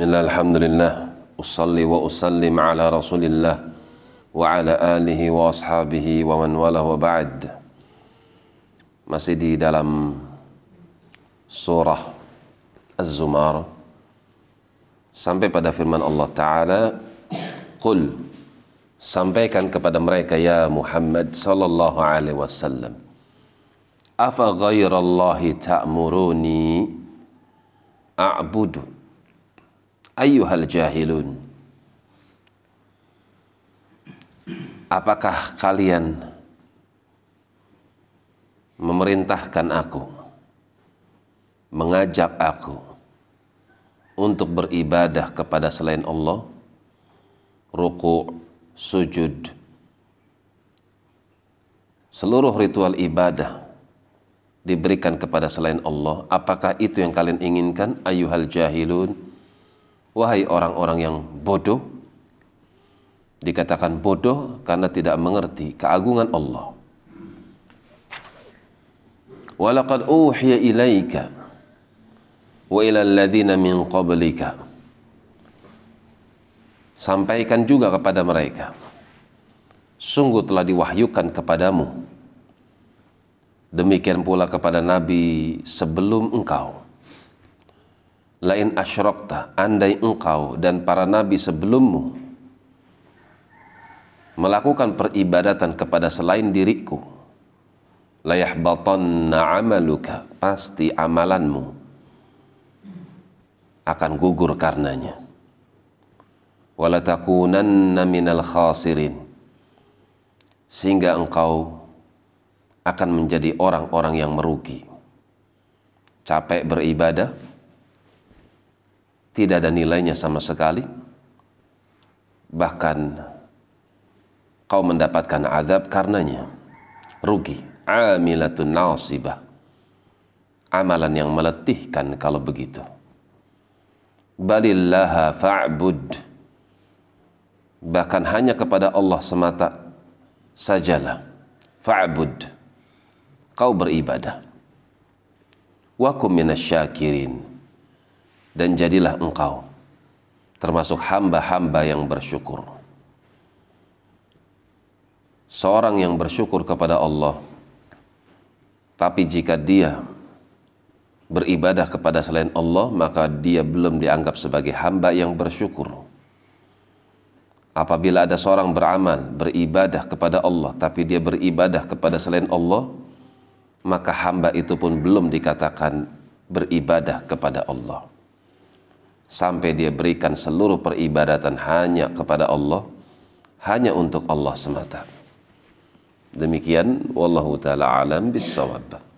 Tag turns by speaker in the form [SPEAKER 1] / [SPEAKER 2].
[SPEAKER 1] بسم الله الحمد لله أصلي وأسلم على رسول الله وعلى آله وأصحابه ومن والاه وبعد masih di dalam surah sampai pada firman Allah Ta'ala Qul sampaikan kepada mereka ya Muhammad sallallahu alaihi wasallam Afa ghairallahi ta'muruni a'budu ayyuhal jahilun. Apakah kalian memerintahkan aku mengajak aku untuk beribadah kepada selain Allah? Ruku sujud. Seluruh ritual ibadah diberikan kepada selain Allah. Apakah itu yang kalian inginkan ayuhal jahilun wahai orang-orang yang bodoh dikatakan bodoh karena tidak mengerti keagungan Allah. Walaqad uhiya ilaika wa ila alladhina min qablika. Sampaikan juga kepada mereka sungguh telah diwahyukan kepadamu. Demikian pula kepada nabi sebelum engkau lain asyrakta andai engkau dan para nabi sebelummu melakukan peribadatan kepada selain diriku layahbatanna amaluka pasti amalanmu akan gugur karenanya. Walatakunanna minal khasirin sehingga engkau akan menjadi orang-orang yang merugi. Capek beribadah tidak ada nilainya sama sekali. Bahkan kau mendapatkan azab karenanya. Rugi. Amilatun nasibah. Amalan yang meletihkan kalau begitu. Balillaha fa'bud. Bahkan hanya kepada Allah semata sajalah. Fa'bud. Kau beribadah. Wakum minasyakirin dan jadilah engkau termasuk hamba-hamba yang bersyukur. Seorang yang bersyukur kepada Allah tapi jika dia beribadah kepada selain Allah maka dia belum dianggap sebagai hamba yang bersyukur. Apabila ada seorang beramal beribadah kepada Allah tapi dia beribadah kepada selain Allah maka hamba itu pun belum dikatakan beribadah kepada Allah sampai dia berikan seluruh peribadatan hanya kepada Allah hanya untuk Allah semata. Demikian wallahu taala alam bisawab